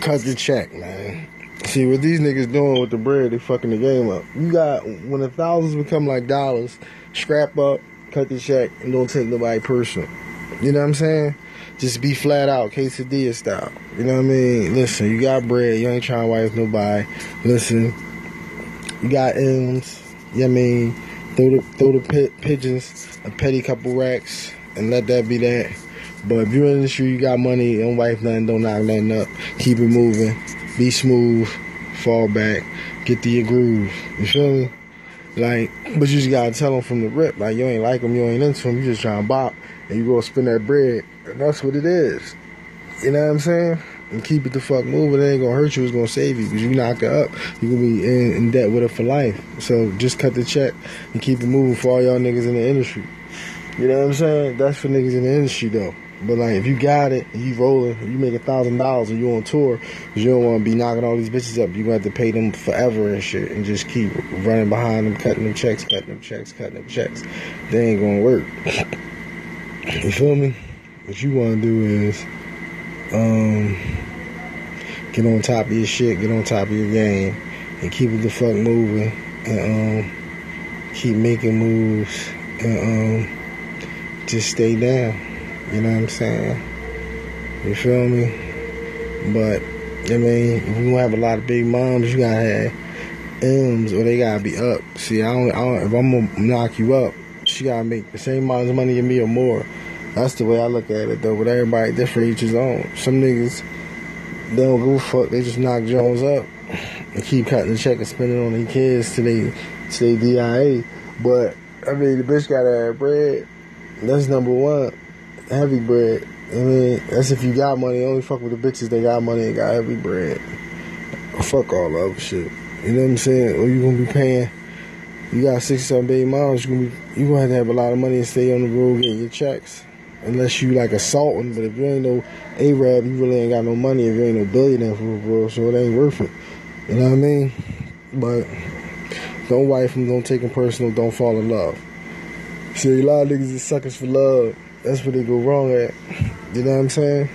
cut the check, man. See what these niggas doing with the bread, they fucking the game up. You got when the thousands become like dollars, scrap up, cut the check, and don't take nobody personal. You know what I'm saying? Just be flat out, quesadilla style. You know what I mean? Listen, you got bread, you ain't trying to wipe nobody. Listen, you got M's, you know what I mean? Throw the throw the pit, pigeons, a petty couple racks, and let that be that. But if you're in the street, you got money, don't wipe nothing, don't knock nothing up, keep it moving, be smooth, fall back, get to your groove. You feel me? Like, but you just gotta tell them from the rip, like you ain't like them, you ain't into them, you just trying to bop, and you go spend that bread, and that's what it is. You know what I'm saying? And keep it the fuck moving. It ain't gonna hurt you. It's gonna save you. Because you knock it up, you gonna be in, in debt with it for life. So just cut the check and keep it moving for all y'all niggas in the industry. You know what I'm saying? That's for niggas in the industry though. But like, if you got it, you rolling, you make a thousand dollars, and you on tour, you don't want to be knocking all these bitches up. You gonna have to pay them forever and shit, and just keep running behind them, cutting them checks, cutting them checks, cutting them checks. They ain't gonna work. you feel me? What you want to do is, um, get on top of your shit, get on top of your game, and keep it the fuck moving, and um, keep making moves, and um, just stay down. You know what I'm saying? You feel me? But I mean, if you have a lot of big moms, you gotta have M's or they gotta be up. See, I don't, I don't if I'm gonna knock you up, she gotta make the same amount of money as me or more. That's the way I look at it though. But everybody different, each his own. Some niggas they don't give a fuck. They just knock Jones up and keep cutting the check and spending on their kids to they to they DIA. But I mean, the bitch gotta have bread. That's number one heavy bread. I mean, that's if you got money. Only fuck with the bitches that got money and got heavy bread. Fuck all the other shit. You know what I'm saying? Or you gonna be paying. You got six, seven baby moms. You gonna be. You gonna have to have a lot of money and stay on the road getting your checks. Unless you like assaulting, but if you ain't no Arab, you really ain't got no money. If you ain't no billionaire for real, so it ain't worth it. You know what I mean? But don't wife him, don't take him personal, don't fall in love. See, a lot of niggas is suckers for love. That's where they go wrong at. You know what I'm saying?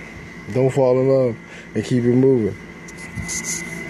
Don't fall in love and keep it moving.